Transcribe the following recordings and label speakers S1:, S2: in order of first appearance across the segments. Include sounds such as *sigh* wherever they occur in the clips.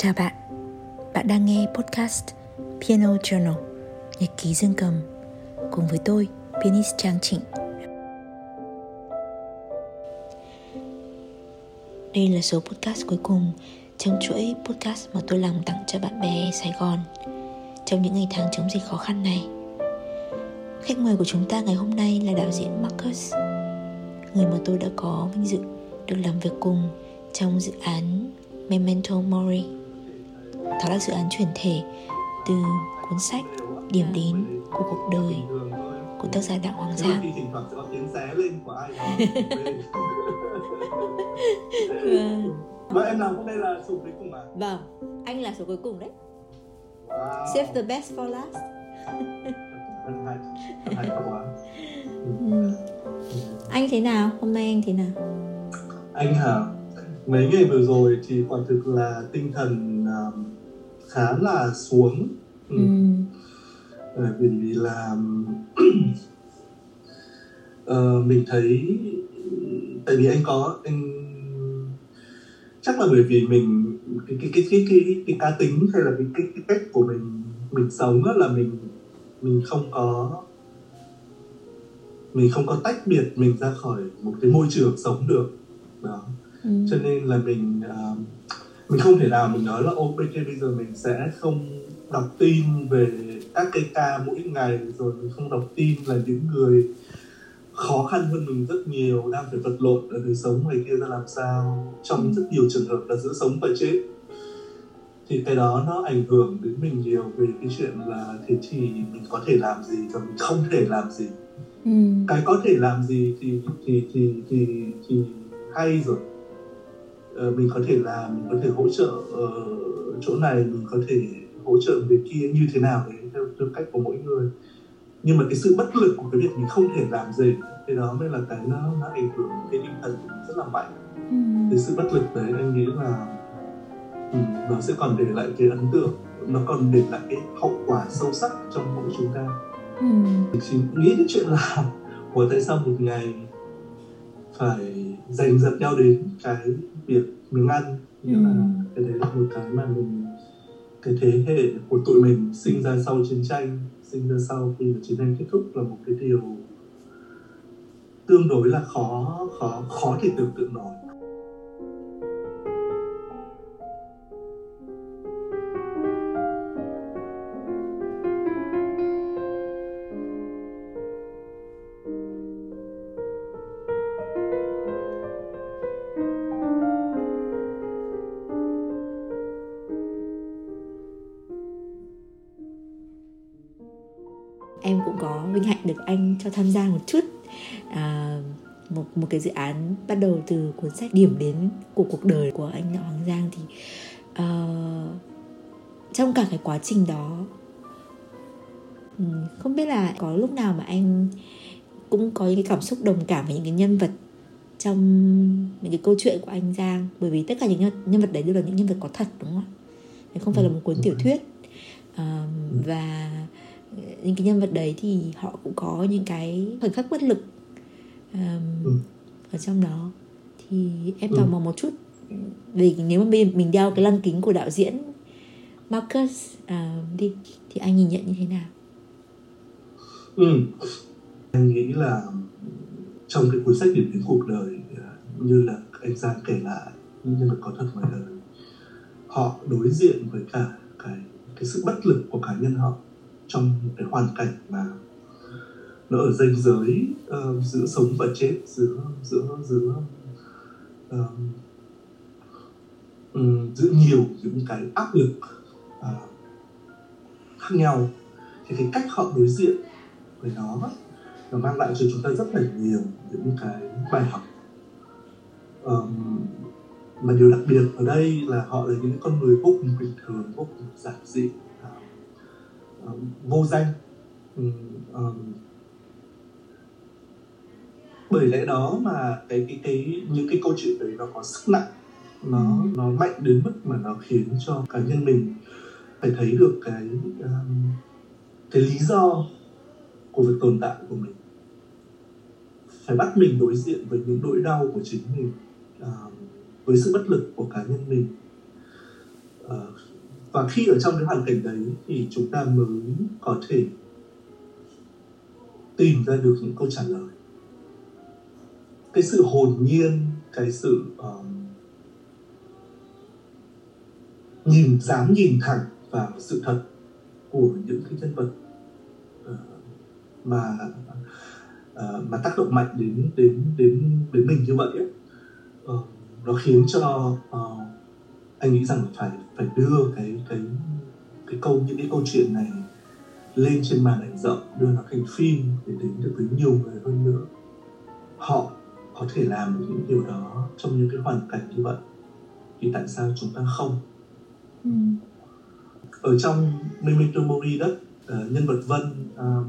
S1: Chào bạn, bạn đang nghe podcast Piano Journal, nhật ký dương cầm cùng với tôi, pianist Trang Trịnh. Đây là số podcast cuối cùng trong chuỗi podcast mà tôi làm tặng cho bạn bè Sài Gòn trong những ngày tháng chống dịch khó khăn này. Khách mời của chúng ta ngày hôm nay là đạo diễn Marcus, người mà tôi đã có vinh dự được làm việc cùng trong dự án Memento Mori. Đó là dự án chuyển thể từ cuốn sách Điểm đến của cuộc đời của tác giả Đặng Hoàng Giang. *laughs* Vâng.
S2: Và em làm hôm nay là số cuối cùng à?
S1: Vâng, anh là số cuối cùng đấy.
S2: Wow.
S1: Save the best for last. *laughs* Ừ. Anh thế nào? Hôm nay anh thế nào?
S2: Anh hả? Mấy ngày vừa rồi thì quả thực là tinh thần um, khá là xuống. Ừ.
S1: Ừ.
S2: Bởi vì là *clears throat* ờ, mình thấy tại vì anh có anh chắc là bởi vì mình cái cái cái cái cái, cái cá tính hay là cái, cái cái cách của mình mình sống là mình mình không có mình không có tách biệt mình ra khỏi một cái môi trường sống được đó
S1: Ừ.
S2: cho nên là mình à, mình không thể nào mình nói là ok bây giờ mình sẽ không đọc tin về các cái ca mỗi ngày rồi mình không đọc tin là những người khó khăn hơn mình rất nhiều đang phải vật lộn ở đời sống này kia ra làm sao? Trong rất nhiều trường hợp là giữa sống và chết. Thì cái đó nó ảnh hưởng đến mình nhiều về cái chuyện là thế thì mình có thể làm gì và mình không thể làm gì.
S1: Ừ.
S2: cái có thể làm gì thì thì thì thì thì hay rồi mình có thể làm mình có thể hỗ trợ ở chỗ này mình có thể hỗ trợ người kia như thế nào đấy theo, theo cách của mỗi người nhưng mà cái sự bất lực của cái việc mình không thể làm gì cái đó mới là cái nó nó ảnh hưởng cái tinh thần của mình rất là mạnh
S1: Ừ.
S2: cái sự bất lực đấy anh nghĩ là ừ, nó sẽ còn để lại cái ấn tượng nó còn để lại cái hậu quả sâu sắc trong mỗi chúng ta
S1: Ừ.
S2: mình chỉ nghĩ đến chuyện là của tại sao một ngày phải giành giật nhau đến cái việc mình ăn nghĩa là
S1: Ừ.
S2: cái đấy là một cái mà mình cái thế hệ của tụi mình sinh ra sau chiến tranh sinh ra sau khi mà chiến tranh kết thúc là một cái điều tương đối là khó khó khó thể tưởng tượng nổi
S1: được anh cho tham gia một chút. À, một một cái dự án bắt đầu từ cuốn sách điểm đến của cuộc đời của anh Hoàng Giang thì à, trong cả cái quá trình đó ừ, không biết là có lúc nào mà anh cũng có những cái cảm xúc đồng cảm với những cái nhân vật trong những cái câu chuyện của anh Giang. Bởi vì tất cả những nhân, nhân vật đấy đều là những nhân vật có thật đúng không ạ? Đấy không phải là một cuốn tiểu thuyết. À, và những cái nhân vật đấy thì họ cũng có những cái khoảnh khắc bất lực um,
S2: Ừ.
S1: ở trong đó thì em
S2: Ừ.
S1: tò mò một chút về nếu mà giờ mình đeo cái lăng kính của đạo diễn Marcus à, đi thì anh nhìn nhận như thế nào
S2: ừ. anh nghĩ là trong cái cuốn sách điểm đến cuộc đời à, như là anh Giang kể lại nhân vật có thật ngoài đời họ đối diện với cả cái cái sự bất lực của cá nhân họ trong một cái hoàn cảnh mà nó ở ranh giới uh, giữa sống và chết giữa giữa giữa uh, giữa nhiều những cái áp lực uh, khác nhau. Thì cái cách họ đối diện với nó nó mang lại cho chúng ta rất là nhiều những cái bài học. Um, mà điều đặc biệt ở đây là họ là những con người vô cùng bình thường vô cùng giản dị vô danh. Ừm, ờm, bởi lẽ đó mà cái cái cái những cái câu chuyện đấy nó có sức nặng nó nó mạnh đến mức mà nó khiến cho cá nhân mình phải thấy được cái um, cái lý do của việc tồn tại của mình. Phải bắt mình đối diện với những nỗi đau của chính mình à, với sự bất lực của cá nhân mình. Uh, và khi ở trong cái hoàn cảnh đấy thì chúng ta mới có thể tìm ra được những câu trả lời cái sự hồn nhiên cái sự uh, nhìn dám nhìn thẳng vào sự thật của những cái nhân vật uh, mà uh, mà tác động mạnh đến đến đến đến mình như vậy ấy. Uh, nó khiến cho uh, anh nghĩ rằng phải phải đưa cái cái cái câu những cái câu chuyện này lên trên màn ảnh rộng đưa nó thành phim để đến được với nhiều người hơn nữa. Họ có thể làm những điều đó trong những cái hoàn cảnh như vậy. Thì tại sao chúng ta không? Ừ. ở trong Memento Mori đất uh, nhân vật Vân um,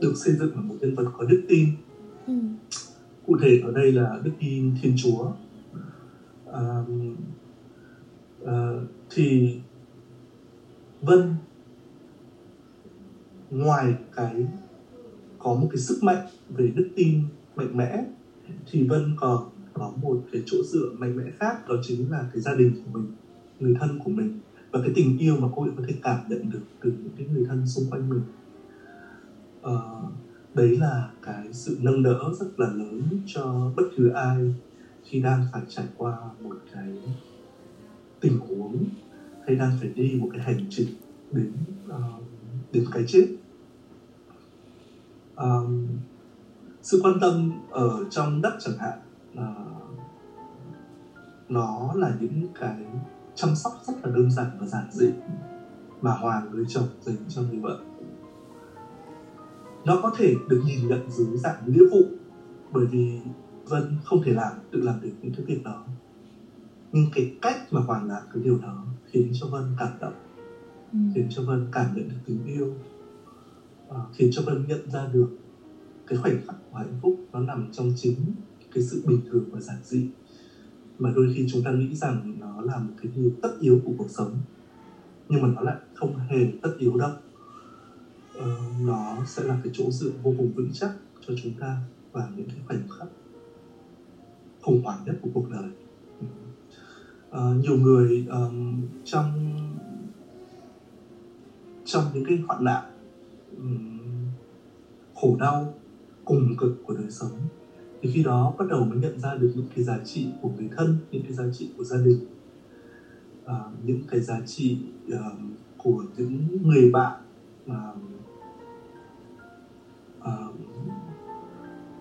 S2: được xây dựng là một nhân vật có đức tin. Ừ. cụ thể ở đây là đức tin Thiên Chúa. Um, uh, thì Vân ngoài cái có một cái sức mạnh về đức tin mạnh mẽ thì Vân còn có một cái chỗ dựa mạnh mẽ khác đó chính là cái gia đình của mình người thân của mình và cái tình yêu mà cô ấy có thể cảm nhận được từ những cái người thân xung quanh mình. À, đấy là cái sự nâng đỡ rất là lớn cho bất cứ ai khi đang phải trải qua một cái tình huống hay đang phải đi một cái hành trình đến uh, đến cái chết. Um, sự quan tâm ở trong đất chẳng hạn uh, nó là những cái chăm sóc rất là đơn giản và giản dị mà hoàng người chồng dành cho người vợ. Nó có thể được nhìn nhận dưới dạng nghĩa vụ bởi vì vân không thể làm tự làm được những cái việc đó nhưng cái cách mà hoàng làm cái điều đó khiến cho vân cảm động ừ. khiến cho vân cảm nhận được tình yêu uh, khiến cho vân nhận ra được cái khoảnh khắc của hạnh phúc nó nằm trong chính cái sự bình thường và giản dị. Mà đôi khi chúng ta nghĩ rằng nó là một cái điều tất yếu của cuộc sống nhưng mà nó lại không hề tất yếu đâu. Ờ, nó sẽ là cái chỗ dựa vô cùng vững chắc cho chúng ta vào những cái khoảnh khắc khủng hoảng nhất của cuộc đời Ờ, nhiều người um, trong trong những cái hoạn nạn um, khổ đau cùng cực của đời sống thì khi đó bắt đầu mới nhận ra được những cái giá trị của người thân những cái giá trị của gia đình uh, những cái giá trị uh, của những người bạn uh, uh,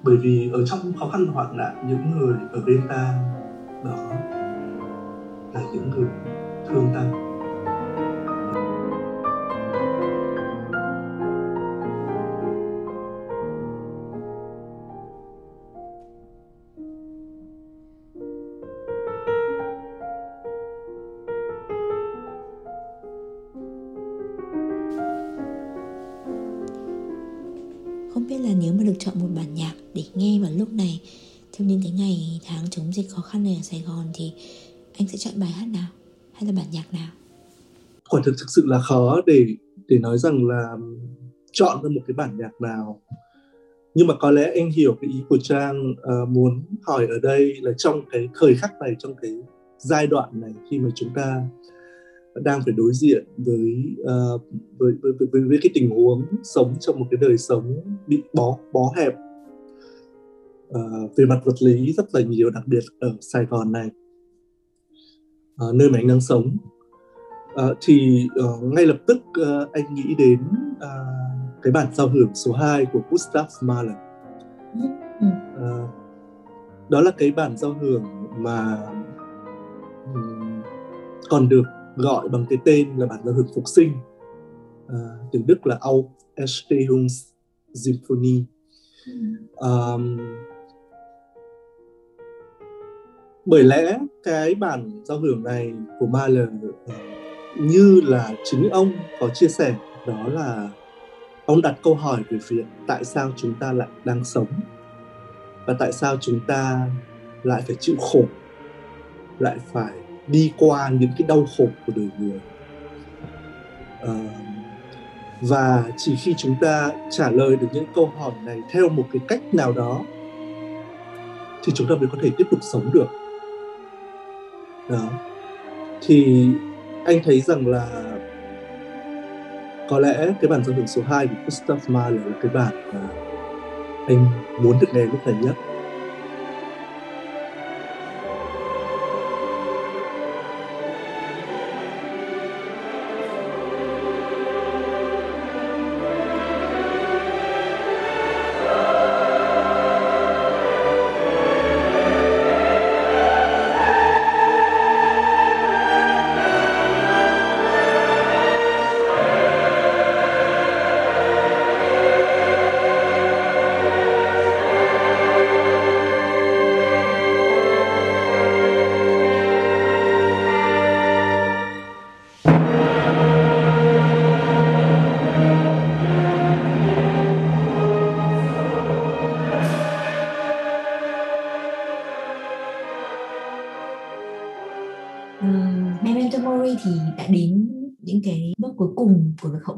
S2: bởi vì ở trong khó khăn hoạn nạn những người ở bên ta đó là những người thương ta.
S1: Chọn một bản nhạc để nghe vào lúc này trong những cái ngày tháng chống dịch khó khăn này ở Sài Gòn thì chọn bài hát nào? Hay là bản nhạc nào?
S2: Quả thực thực sự là khó để để nói rằng là chọn ra một cái bản nhạc nào. Nhưng mà có lẽ anh hiểu cái ý của Trang uh, muốn hỏi ở đây là trong cái thời khắc này trong cái giai đoạn này khi mà chúng ta đang phải đối diện với, uh, với, với, với với cái tình huống sống trong một cái đời sống bị bó bó hẹp. Uh, về mặt vật lý rất là nhiều đặc biệt ở Sài Gòn này uh, nơi mà anh đang sống. Uh, thì uh, ngay lập tức uh, anh nghĩ đến uh, cái bản giao hưởng số 2 của Gustav Mahler. Uh, đó là cái bản giao hưởng mà um, còn được gọi bằng cái tên là bản giao hưởng phục sinh à, từ Đức là Auferstehungssymphonie um, bởi lẽ cái bản giao hưởng này của Mahler ờ, như là chính ông có chia sẻ đó là ông đặt câu hỏi về việc tại sao chúng ta lại đang sống và tại sao chúng ta lại phải chịu khổ lại phải đi qua những cái đau khổ của đời người. À, và chỉ khi chúng ta trả lời được những câu hỏi này theo một cái cách nào đó thì chúng ta mới có thể tiếp tục sống được đó. Thì anh thấy rằng là có lẽ cái bản giao hưởng số 2 của Gustav Mahler là cái bản mà anh muốn được nghe lúc này nhất.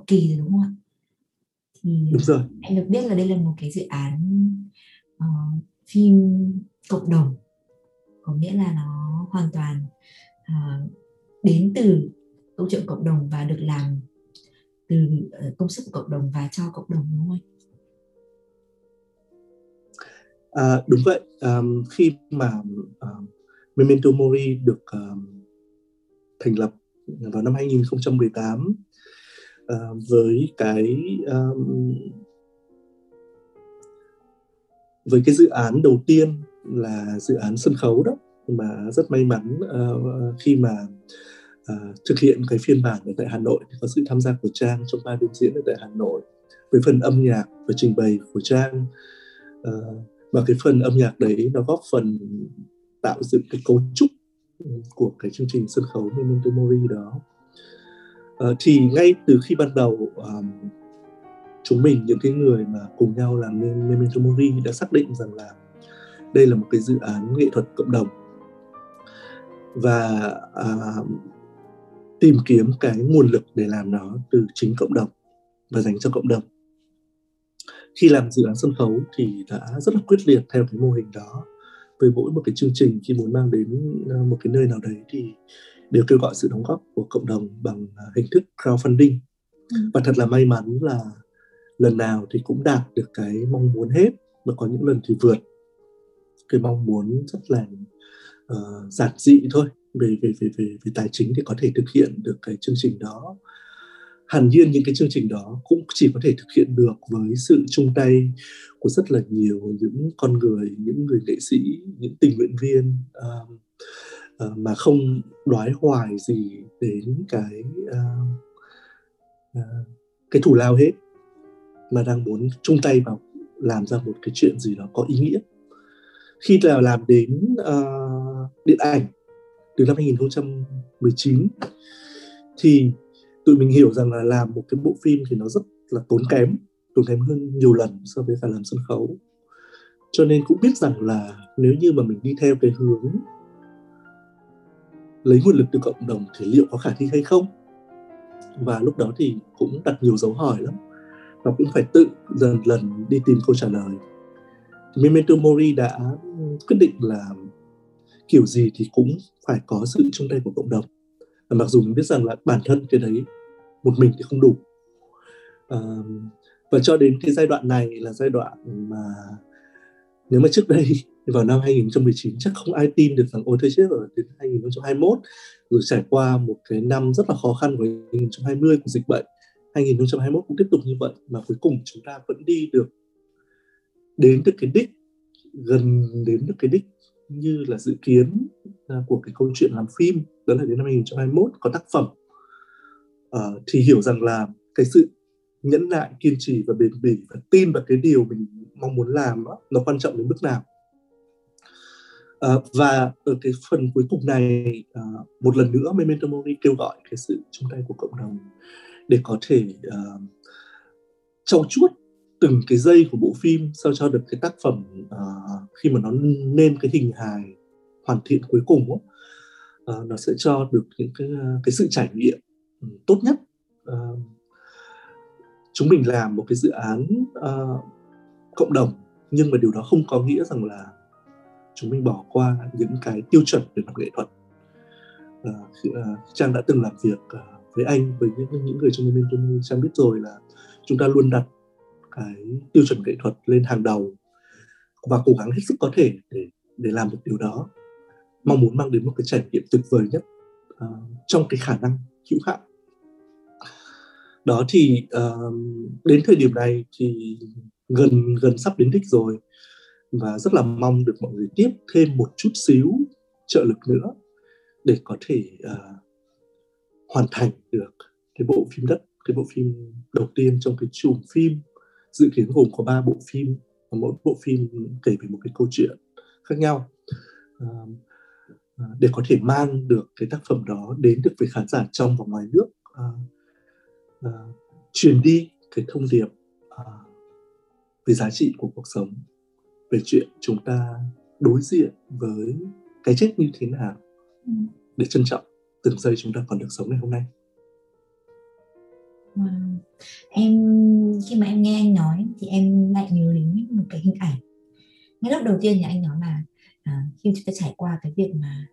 S1: Kỳ rồi đúng không ạ?
S2: Thì đúng rồi.
S1: em được biết là đây là một cái dự án uh, phim cộng đồng. Có nghĩa là nó hoàn toàn uh, đến từ câu chuyện cộng đồng và được làm từ uh, công sức của cộng đồng và cho cộng đồng đúng không anh?
S2: À, đúng vậy. Um, khi mà uh, Memento Mori được um, thành lập vào năm 2018 uh, ờ, với cái um, với cái dự án đầu tiên là dự án sân khấu đó mà rất may mắn uh, khi mà uh, thực hiện cái phiên bản ở tại Hà Nội thì có sự tham gia của Trang trong ba đêm diễn ở tại Hà Nội với phần âm nhạc và trình bày của Trang uh, và cái phần âm nhạc đấy nó góp phần tạo dựng cái cấu trúc của cái chương trình sân khấu Memento Mori đó. Uh, thì ngay từ khi ban đầu um, chúng mình những cái người mà cùng nhau làm nên Memento Mori đã xác định rằng là đây là một cái dự án nghệ thuật cộng đồng. Và uh, tìm kiếm cái nguồn lực để làm nó từ chính cộng đồng và dành cho cộng đồng. Khi làm dự án sân khấu thì đã rất là quyết liệt theo cái mô hình đó với mỗi một cái chương trình khi muốn mang đến một cái nơi nào đấy thì đều kêu gọi sự đóng góp của cộng đồng bằng à, hình thức crowdfunding. Ừ. và thật là may mắn là lần nào thì cũng đạt được cái mong muốn hết và có những lần thì vượt. Cái mong muốn rất là uh, giản dị thôi. Về về về về về tài chính thì có thể thực hiện được cái chương trình đó hẳn nhiên những cái chương trình đó cũng chỉ có thể thực hiện được với sự chung tay của rất là nhiều những con người những người nghệ sĩ những tình nguyện viên uh, uh, mà không đoái hoài gì đến cái uh, uh, cái thủ lao hết mà đang muốn chung tay vào làm ra một cái chuyện gì đó có ý nghĩa. Khi là làm đến uh, điện ảnh từ năm 2019 thì tụi mình hiểu rằng là làm một cái bộ phim thì nó rất là tốn kém tốn kém hơn nhiều lần so với cả làm sân khấu. Cho nên cũng biết rằng là nếu như mà mình đi theo cái hướng lấy nguồn lực từ cộng đồng thì liệu có khả thi hay không? Và lúc đó thì cũng đặt nhiều dấu hỏi lắm. Và cũng phải tự dần lần đi tìm câu trả lời. Memento Mori đã quyết định là kiểu gì thì cũng phải có sự chung tay của cộng đồng. Và mặc dù mình biết rằng là bản thân cái đấy một mình thì không đủ. À, và cho đến cái giai đoạn này là giai đoạn mà nếu mà trước đây *laughs* vào năm 2019 chắc không ai tin được rằng ôi thôi chết rồi đến 2021 rồi trải qua một cái năm rất là khó khăn của 2020 của dịch bệnh 2021 cũng tiếp tục như vậy mà cuối cùng chúng ta vẫn đi được đến được cái đích gần đến được cái đích như là dự kiến à, của cái câu chuyện làm phim đó là đến năm 2021 có tác phẩm uh, thì hiểu rằng là cái sự nhẫn nại kiên trì và bền bỉ và tin vào cái điều mình mong muốn làm đó, nó quan trọng đến mức nào. À, và ở cái phần cuối cùng này à, một lần nữa Memento Mori kêu gọi cái sự chung tay của cộng đồng để có thể à, trau chuốt từng cái dây của bộ phim sao cho được cái tác phẩm à, khi mà nó nên cái hình hài hoàn thiện cuối cùng uh, nó sẽ cho được những cái cái sự trải nghiệm Ừ, tốt nhất. Uh, chúng mình làm một cái dự án uh, cộng đồng nhưng mà điều đó không có nghĩa rằng là chúng mình bỏ qua những cái tiêu chuẩn về mặt nghệ thuật. Uh, trang đã từng làm việc uh, với anh với những những người trong mentor trang biết rồi là chúng ta luôn đặt cái tiêu chuẩn nghệ thuật lên hàng đầu và cố gắng hết sức có thể để để làm được điều đó. Mong muốn mang đến một cái trải nghiệm tuyệt vời nhất uh, trong cái khả năng hữu hạn đó thì uh, đến thời điểm này thì gần gần sắp đến đích rồi. Và rất là mong được mọi người tiếp thêm một chút xíu trợ lực nữa để có thể uh, hoàn thành được cái bộ phim đất cái bộ phim đầu tiên trong cái chùm phim dự kiến gồm có ba bộ phim và mỗi bộ phim kể về một cái câu chuyện khác nhau. Uh, để có thể mang được cái tác phẩm đó đến được với khán giả trong và ngoài nước. Uh, uh, truyền đi cái thông điệp uh, về giá trị của cuộc sống về chuyện chúng ta đối diện với cái chết như thế nào ừ. để trân trọng từng giây chúng ta còn được sống ngày hôm nay
S1: wow. em khi mà em nghe anh nói thì em lại nhớ đến một cái hình ảnh ngay lúc đầu tiên thì anh nói là à, khi chúng ta trải qua cái việc mà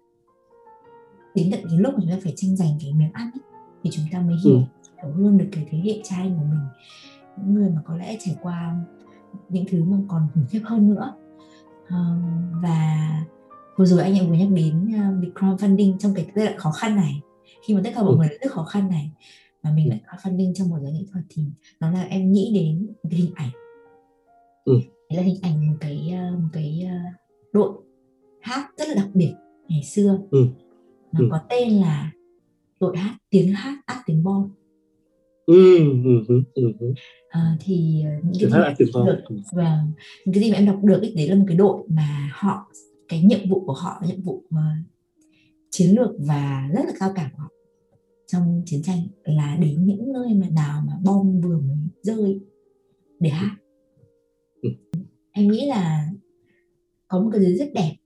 S1: đến tận cái lúc mà chúng ta phải tranh giành cái miếng ăn ấy, thì chúng ta mới hiểu, ừ. Hiểu hơn được cái thế hệ trai của mình những người mà có lẽ trải qua những thứ mà còn khủng khiếp hơn nữa uh, và vừa rồi anh em vừa nhắc đến uh, việc crowdfunding trong cái giai đoạn khó khăn này khi mà tất cả mọi ừ. người rất khó khăn này mà mình lại crowdfunding trong một giới nghệ thuật thì nó là em nghĩ đến một cái hình ảnh ừ. đấy là hình ảnh một cái uh, một cái uh, đội hát rất là đặc biệt ngày xưa ừ. nó ừ. có tên là đội hát tiếng hát át tiếng bom
S2: ừ, ừ, ừ, ừ.
S1: à, thì ờ, những cái gì em được và những cái gì mà em đọc được ấy, đấy là một cái đội mà họ cái nhiệm vụ của họ nhiệm vụ uh, chiến lược và rất là cao cả của họ trong chiến tranh là đến những nơi mà nào mà bom vừa mới rơi để hát ừ. em nghĩ là có một cái gì rất đẹp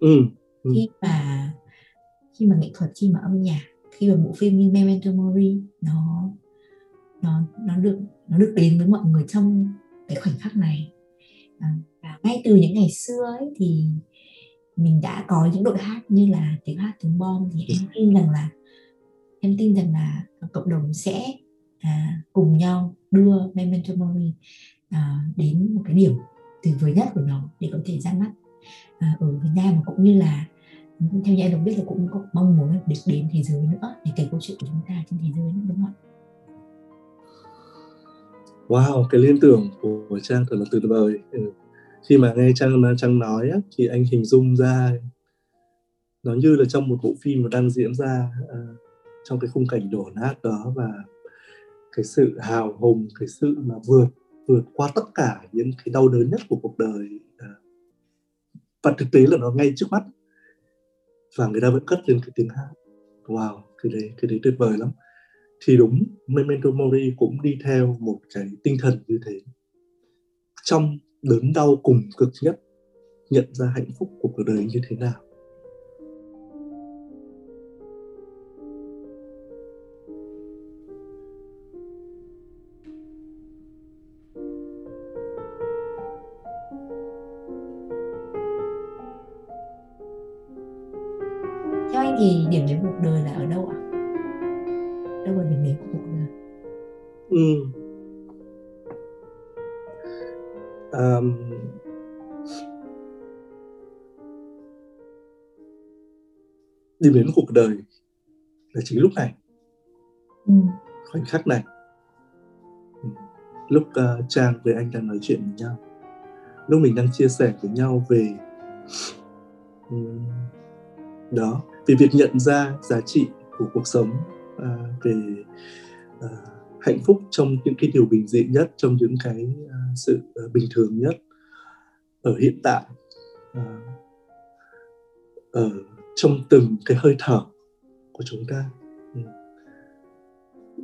S1: ừ. Ừ. khi mà khi mà nghệ thuật khi mà âm nhạc khi mà bộ phim như Memento Mori nó nó nó được nó được đến với mọi người trong cái khoảnh khắc này. À, và ngay từ những ngày xưa ấy thì mình đã có những đội hát như là tiếng hát tiếng bom thì em tin rằng là em tin rằng là cộng đồng sẽ à, cùng nhau đưa Memento Mori à, đến một cái điểm tuyệt vời nhất của nó để có thể ra mắt à, ở Việt Nam và cũng như là theo như em được biết là cũng có mong muốn được đến thế giới nữa để kể câu chuyện của chúng ta trên thế giới nữa đúng không ạ?
S2: Wow, cái liên tưởng của Trang thật là tuyệt vời. Ừ. Khi mà nghe Trang Trang nói á, thì anh hình dung ra nó như là trong một bộ phim mà đang diễn ra uh, trong cái khung cảnh đổ nát đó và cái sự hào hùng, cái sự mà vượt vượt qua tất cả những cái đau đớn nhất của cuộc đời uh, và thực tế là nó ngay trước mắt và người ta vẫn cất lên cái tiếng hát. Wow, cái đấy cái đấy tuyệt vời lắm. Thì đúng, Memento Mori cũng đi theo một cái tinh thần như thế. Trong đớn đau cùng cực nhất, nhận ra hạnh phúc của cuộc đời như thế nào?
S1: Um,
S2: điểm đến cuộc đời là chính lúc này ừ. khoảnh khắc này ừ. lúc uh, trang với anh đang nói chuyện với nhau lúc mình đang chia sẻ với nhau về um, đó về việc nhận ra giá trị của cuộc sống à, về à, hạnh phúc trong những cái điều bình dị nhất trong những cái à, sự à, bình thường nhất ở hiện tại à, ở trong từng cái hơi thở của chúng ta. Ừ.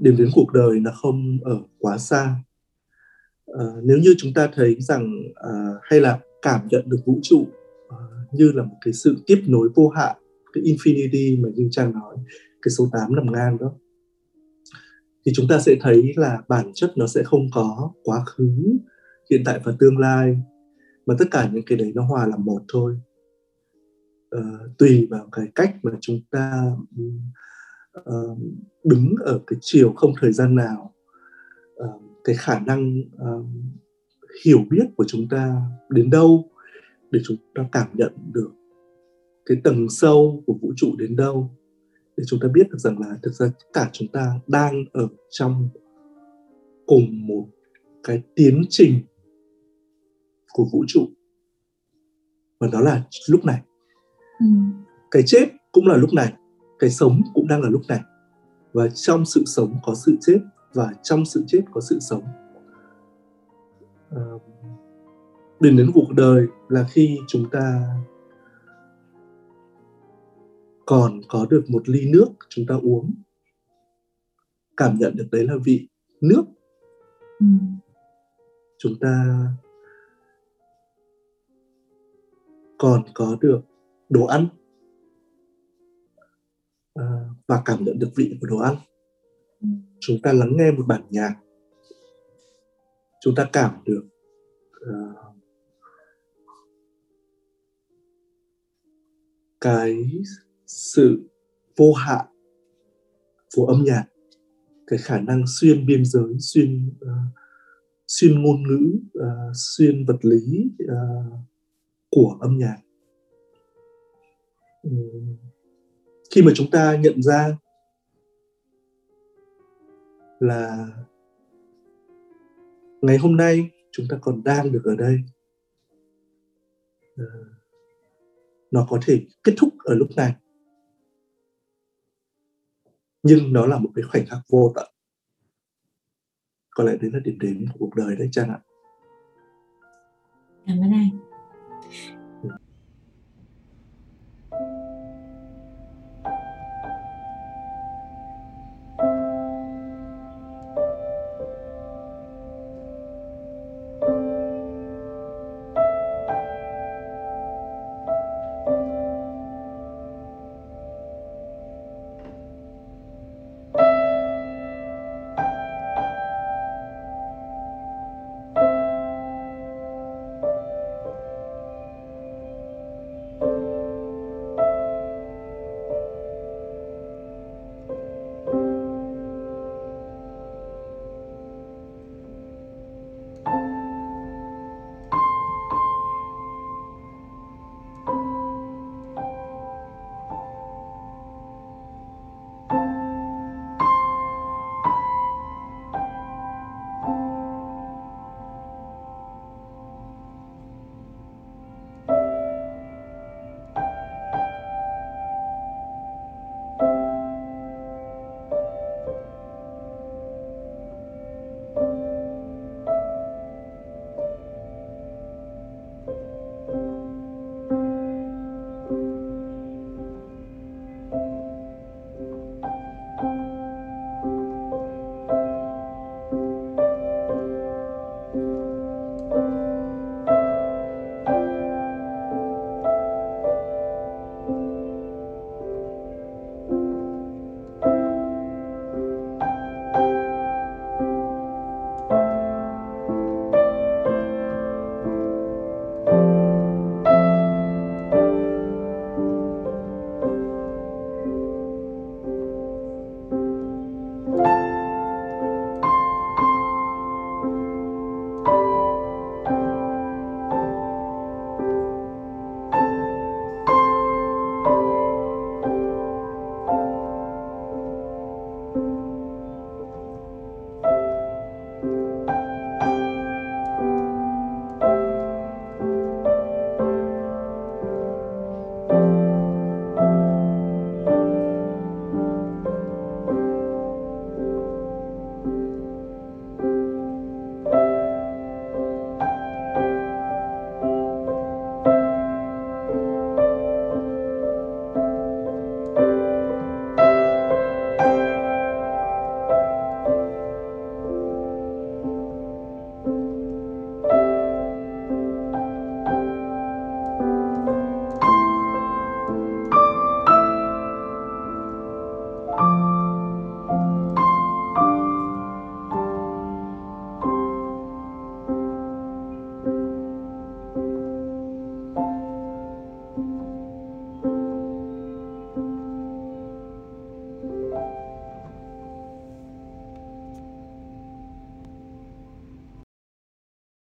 S2: Điểm đến cuộc đời nó không ở quá xa. À, nếu như chúng ta thấy rằng à, hay là cảm nhận được vũ trụ à, như là một cái sự tiếp nối vô hạn cái infinity mà như trang nói cái số 8 nằm ngang đó thì chúng ta sẽ thấy là bản chất nó sẽ không có quá khứ hiện tại và tương lai mà tất cả những cái đấy nó hòa làm một thôi. Uh, tùy vào cái cách mà chúng ta uh, đứng ở cái chiều không thời gian nào uh, cái khả năng uh, hiểu biết của chúng ta đến đâu để chúng ta cảm nhận được cái tầng sâu của vũ trụ đến đâu để chúng ta biết được rằng là thực ra cả chúng ta đang ở trong cùng một cái tiến trình của vũ trụ. Và đó là lúc này. Ừ. cái chết cũng là lúc này. Cái sống cũng đang là lúc này. Và trong sự sống có sự chết và trong sự chết có sự sống. À, đến đến cuộc đời là khi chúng ta còn có được một ly nước chúng ta uống. Cảm nhận được đấy là vị nước. Ừ. chúng ta còn có được đồ ăn. À, và cảm nhận được vị của đồ ăn. Ừ. chúng ta lắng nghe một bản nhạc. Chúng ta cảm được uh, cái sự vô hạn của âm nhạc cái khả năng xuyên biên giới xuyên uh, xuyên ngôn ngữ uh, xuyên vật lý uh, của âm nhạc. Um, khi mà chúng ta nhận ra là ngày hôm nay chúng ta còn đang được ở đây uh, nó có thể kết thúc ở lúc này nhưng nó là một cái khoảnh khắc vô tận. Có lẽ đấy là điểm đến của cuộc đời đấy Trang ạ?
S1: Cảm ơn anh.